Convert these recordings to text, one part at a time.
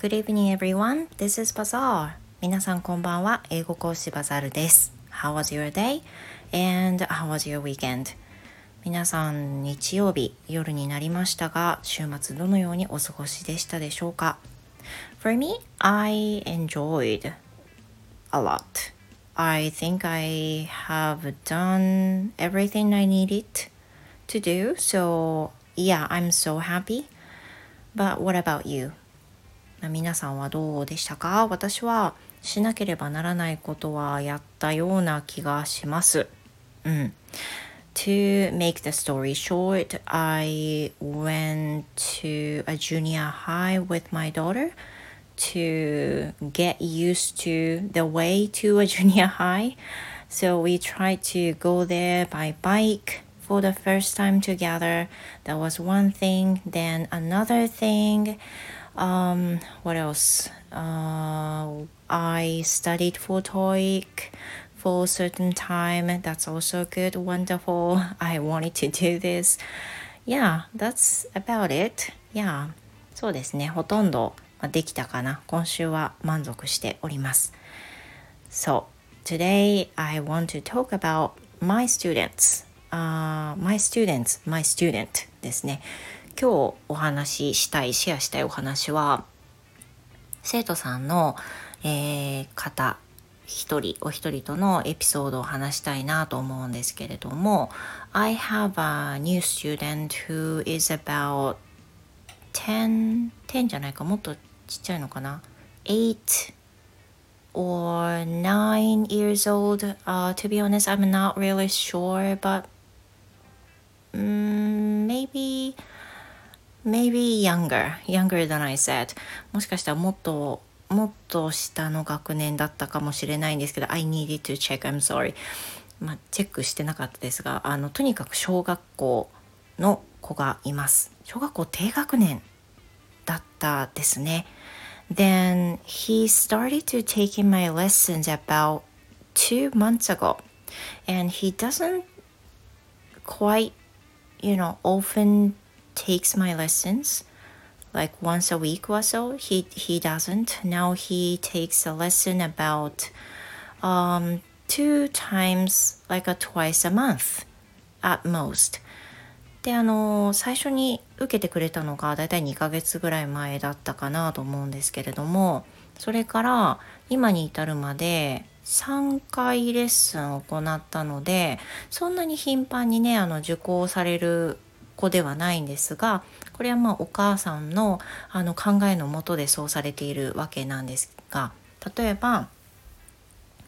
Good evening everyone. This is Bazaar. 皆さんこんばんは。英語講師バザールです。How was your day? And how was your weekend? 皆さん日曜日夜になりましたが週末どのようにお過ごしでしたでしょうか For me, I enjoyed a lot. I think I have done everything I needed to do, so yeah, I'm so happy. But what about you? 皆さんはどうでしたか私はしなければならないことはやったような気がします。うん。To make the story short, I went to a junior high with my daughter to get used to the way to a junior high. So we tried to go there by bike for the first time together. That was one thing. Then another thing. Um, what else? Uh, I studied for TOEIC for a certain time. That's also good. Wonderful. I wanted to do this. Yeah, that's about it. Yeah. そうですね。ほとんどできたかな。今週は満足しております。So, today I want to talk about my students. Uh, my students, my student ですね。今日お話ししたい、シェアしたいお話は、生徒さんの、えー、方、一人お一人とのエピソードを話したいなと思うんですけれども I have a new student who is about 10 10じゃないかもっとちっちゃいのかな8 or 9 years old uh, to be honest I'm not really sure but um, maybe maybe younger, younger than I said. もしかしたらもっともっと下の学年だったかもしれないんですけど I needed to check, I'm sorry まあ、チェックしてなかったですがあのとにかく小学校の子がいます小学校低学年だったですね Then he started to take in my lessons about two months ago and he doesn't quite you know often takes my lessons like once a week or so. He he doesn't. Now he takes a lesson about um, two times, like a twice a month at most. であの最初に受けてくれたのがだいたい2ヶ月ぐらい前だったかなと思うんですけれどもそれから今に至るまで3回レッスンを行ったのでそんなに頻繁にねあの受講される子ではないんですがこれはまあお母さんのあの考えのもとでそうされているわけなんですが例えば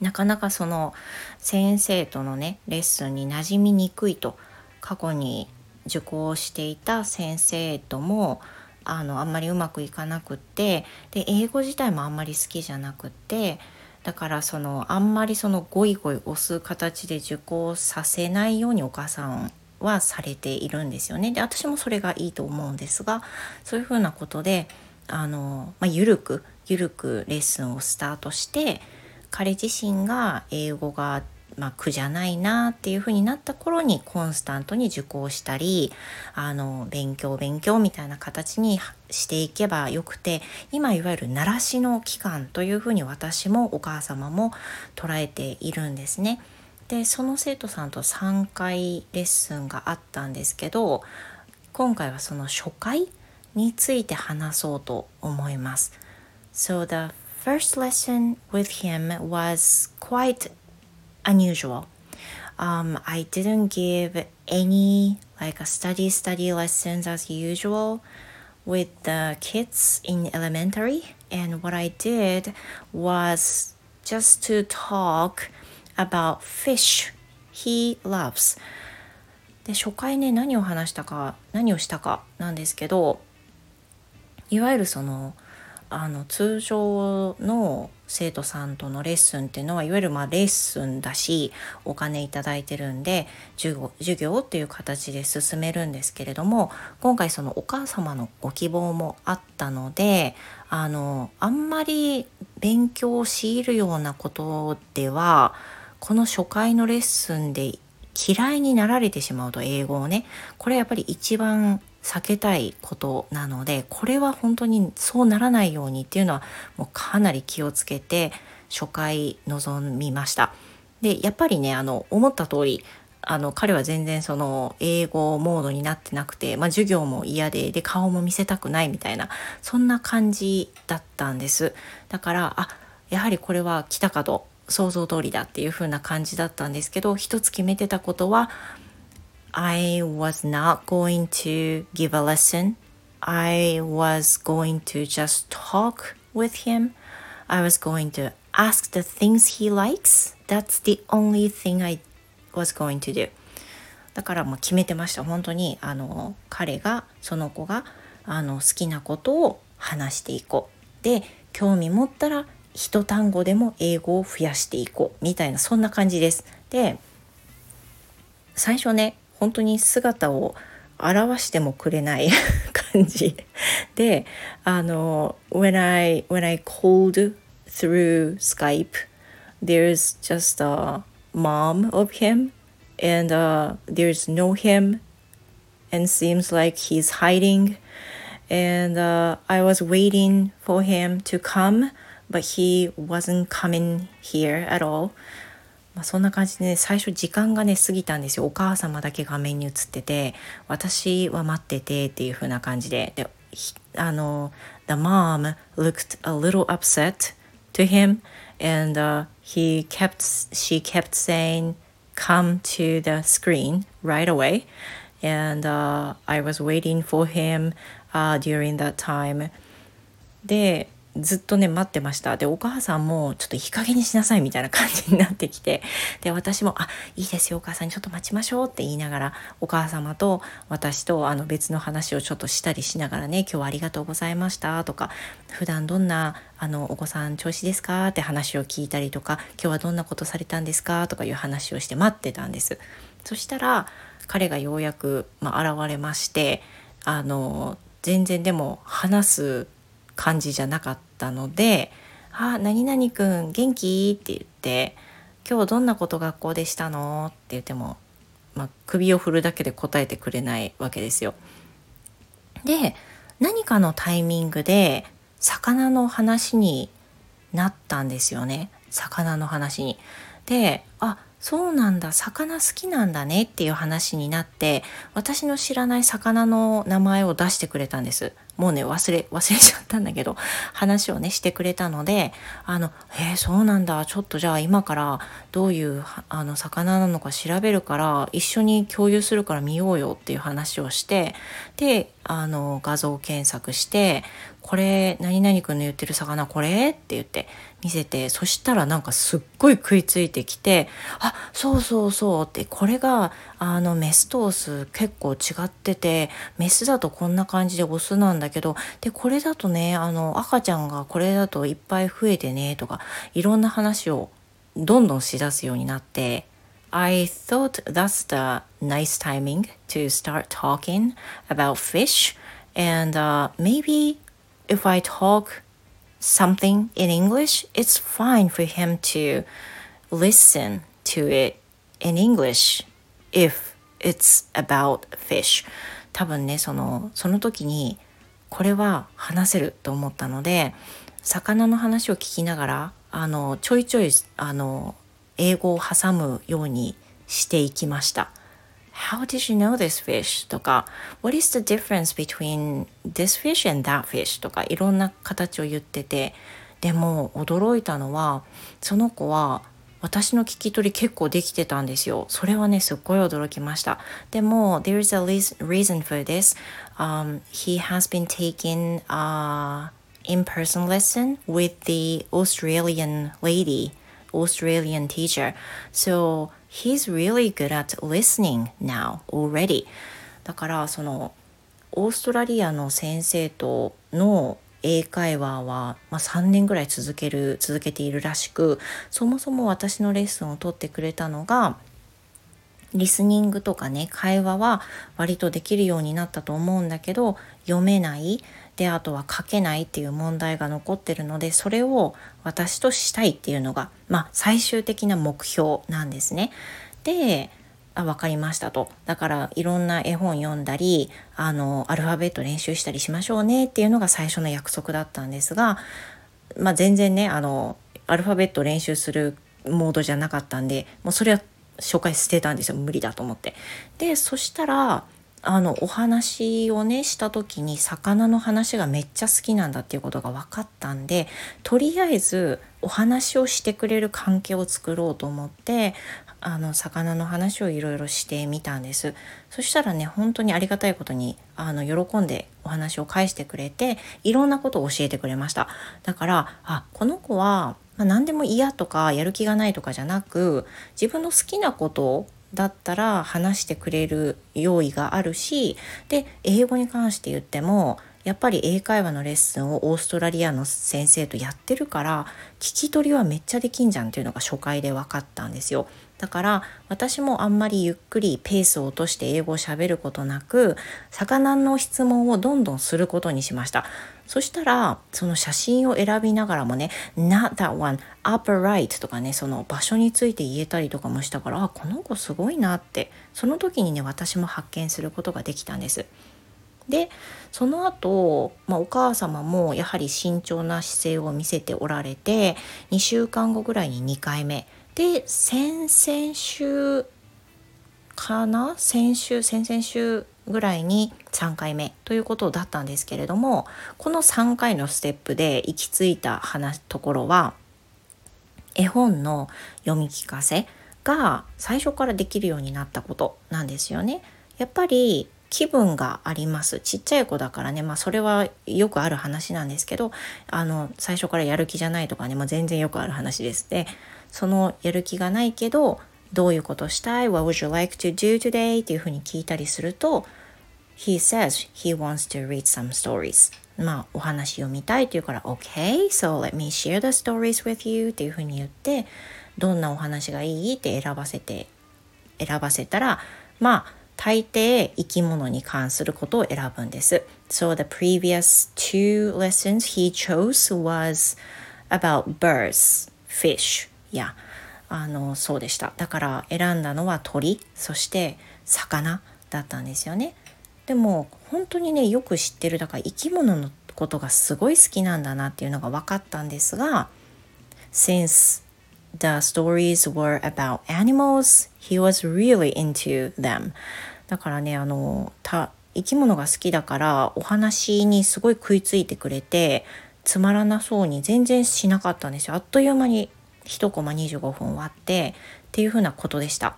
なかなかその先生とのねレッスンに馴染みにくいと過去に受講していた先生ともあのあんまりうまくいかなくってで英語自体もあんまり好きじゃなくってだからそのあんまりそのゴイゴイ押す形で受講させないようにお母さんはされているんですよね。で私もそれがいいと思うんですがそういうふうなことであの、まあ、緩く緩くレッスンをスタートして彼自身が英語がまあ、苦じゃないなっていうふうになった頃にコンスタントに受講したりあの勉強勉強みたいな形にしていけばよくて今いわゆる慣らしの期間というふうに私もお母様も捉えているんですね。でその生徒さんと3回レッスンがあったんですけど今回はその初回について話そうと思います。So the first lesson with him was quite unusual. Um, I didn't give any like a study study lessons as usual with the kids in elementary and what I did was just to talk about fish. He loves. で初回ね何を話したか何をしたかなんですけどいわゆるそのあの通常の生徒さんとのレッスンっていうのはいわゆるまあレッスンだしお金いただいてるんで授業授業っていう形で進めるんですけれども今回そのお母様のご希望もあったのであのあんまり勉強を強いるようなことではこの初回のレッスンで嫌いになられてしまうと英語をねこれやっぱり一番避けたいことなのでこれは本当にそうならないようにっていうのはもうかなり気をつけて初回臨みました。でやっぱりねあの思った通りあの彼は全然その英語モードになってなくて、まあ、授業も嫌でで顔も見せたくないみたいなそんな感じだったんですだからあやはりこれは来たかと想像通りだっていう風な感じだったんですけど一つ決めてたことは I was not going to give a lesson. I was going to just talk with him. I was going to ask the things he likes. That's the only thing I was going to do. だからもう決めてました。本当にあの彼がその子があの好きなことを話していこう。で興味持ったら一単語でも英語を増やしていこうみたいなそんな感じです。で最初ね本当に姿を表してもくれない感じであの when I when I called through Skype there's just a mom of him and uh, there's no him and seems like he's hiding and uh, I was waiting for him to come but he wasn't coming here at all まあ、そんな感じで、ね、最初時間がね過ぎたんですよお母様だけ画面に映ってて私は待っててっていう風な感じでであの The mom looked a little upset to him and、uh, he kept she kept saying come to the screen right away and、uh, I was waiting for him、uh, during that time でずっとね待ってましたでお母さんもちょっといい加減にしなさいみたいな感じになってきてで私も「あいいですよお母さんにちょっと待ちましょう」って言いながらお母様と私とあの別の話をちょっとしたりしながらね「今日はありがとうございました」とか「普段どんなあのお子さん調子ですか?」って話を聞いたりとか「今日はどんなことされたんですか?」とかいう話をして待ってたんです。そしたら彼がようやく、まあ、現れましてあの全然でも話す感じじゃなかったので「あ何々くん元気?」って言って「今日どんなこと学校でしたの?」って言っても、まあ、首を振るだけで答えてくれないわけですよ。で何かのタイミングで魚の話になったんですよね魚の話に。であそうなんだ魚好きなんだねっていう話になって私の知らない魚の名前を出してくれたんです。もうね忘れ忘れちゃったんだけど話をねしてくれたのであの「えー、そうなんだ。ちょっとじゃあ今からどういうあの魚なのか調べるから一緒に共有するから見ようよ」っていう話をしてであの画像検索して「これ何々くんの言ってる魚これ?」って言って見せてそしたらなんかすっごい食いついてきて「あそうそうそう」ってこれがあのメスとオス結構違っててメスだとこんな感じでオスなんだけどでこれだとねあの赤ちゃんがこれだといっぱい増えてねとかいろんな話をどんどんしだすようになって I thought that's the nice timing to start talking about fish and、uh, maybe if I talk something in English, it's fine for him to listen to it in English if it's about fish. 多分ね、その、その時にこれは話せると思ったので、魚の話を聞きながら、あの、ちょいちょい、あの、英語を挟むようにしていきました。How did you know this fish? とか What is the difference between this fish and that fish? とかいろんな形を言っててでも驚いたのはその子は私の聞き取り結構できてたんですよ。それはね、すっごい驚きました。でも、there is a reason for this.、Um, he has been taking a in-person lesson with the Australian lady, Australian teacher. So he's really good at listening now already だからそのオーストラリアの先生との英会話は、まあ、3年ぐらい続ける続けているらしくそもそも私のレッスンを取ってくれたのがリスニングとかね会話は割とできるようになったと思うんだけど読めないであとは書けないっていう問題が残ってるのでそれを私としたいっていうのが、まあ、最終的な目標なんですね。であ分かりましたとだからいろんな絵本読んだりあのアルファベット練習したりしましょうねっていうのが最初の約束だったんですが、まあ、全然ねあのアルファベット練習するモードじゃなかったんでもうそれは紹介捨てたんですよ無理だと思って。でそしたらあのお話をねした時に魚の話がめっちゃ好きなんだっていうことが分かったんでとりあえずお話をしてくれる関係を作ろうと思ってあの魚の話をいろいろしてみたんです。そしたらね本当にありがたいことにあの喜んでお話を返してくれていろんなことを教えてくれました。だからあこの子は、まあ、何でも嫌とかやる気がないとかじゃなく自分の好きなことだったら話してくれる用意があるしで英語に関して言ってもやっぱり英会話のレッスンをオーストラリアの先生とやってるから聞き取りはめっちゃできんじゃんっていうのが初回で分かったんですよ。だから私もあんまりゆっくりペースを落として英語をしゃべることなく魚の質問をどんどんすることにしましたそしたらその写真を選びながらもね「not that one upper right」とかねその場所について言えたりとかもしたからあこの子すごいなってその時にね私も発見することができたんです。でその後、まあ、お母様もやはり慎重な姿勢を見せておられて2週間後ぐらいに2回目で先々週かな？先週先々週ぐらいに3回目ということだったんですけれどもこの3回のステップで行き着いた話ところは絵本の読み聞かせが最初からできるようになったことなんですよね。やっぱり気分がありますちっちゃい子だからねまあそれはよくある話なんですけどあの最初からやる気じゃないとかね、まあ、全然よくある話ですでそのやる気がないけどどういうことしたい ?What would you like to do today? っていうふうに聞いたりすると He says he wants to read some stories まあお話読みたいって言うから OK so let me share the stories with you っていうふうに言ってどんなお話がいいって選ばせて選ばせたらまあ大抵生き物に関することを選ぶんです。So the previous two lessons he chose was about birds, fish. Yeah. あのそうでした。だから選んだのは鳥、そして魚だったんですよね。でも本当にねよく知ってるだから生き物のことがすごい好きなんだなっていうのが分かったんですが Since the stories were about animals, he was really into them. だからねあのた生き物が好きだからお話にすごい食いついてくれてつまらなそうに全然しなかったんですよあっという間に1コマ25分終わってっていうふうなことでした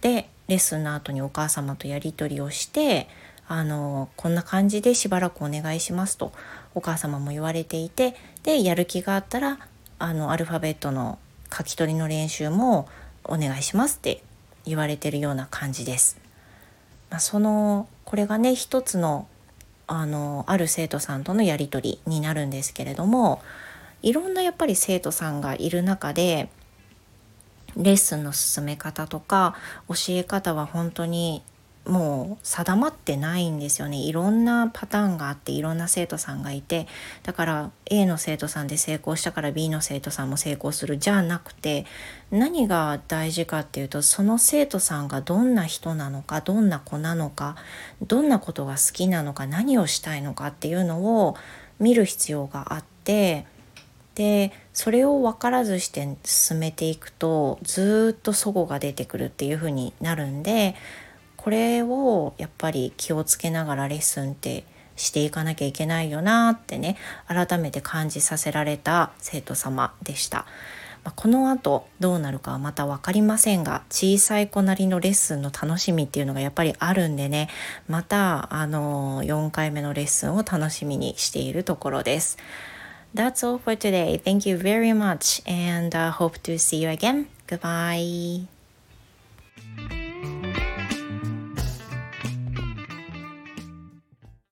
でレッスンの後にお母様とやり取りをしてあのこんな感じでしばらくお願いしますとお母様も言われていてでやる気があったらあのアルファベットの書き取りの練習もお願いしますって言われてるような感じです。まあ、そのこれがね一つのあのある生徒さんとのやり取りになるんですけれどもいろんなやっぱり生徒さんがいる中でレッスンの進め方とか教え方は本当にもう定まってないんですよね。いろんなパターンがあっていろんな生徒さんがいてだから A の生徒さんで成功したから B の生徒さんも成功するじゃなくて何が大事かっていうとその生徒さんがどんな人なのかどんな子なのかどんなことが好きなのか何をしたいのかっていうのを見る必要があってでそれを分からずして進めていくとずっと齟齬が出てくるっていう風になるんでこれをやっぱり気をつけながらレッスンってしていかなきゃいけないよなってね改めて感じさせられた生徒様でした。まあ、この後どうなるかはまた分かりませんが小さい子なりのレッスンの楽しみっていうのがやっぱりあるんでねまたあの4回目のレッスンを楽しみにしているところです。That's all for today. Thank you very much and、uh, hope to see you again. Goodbye.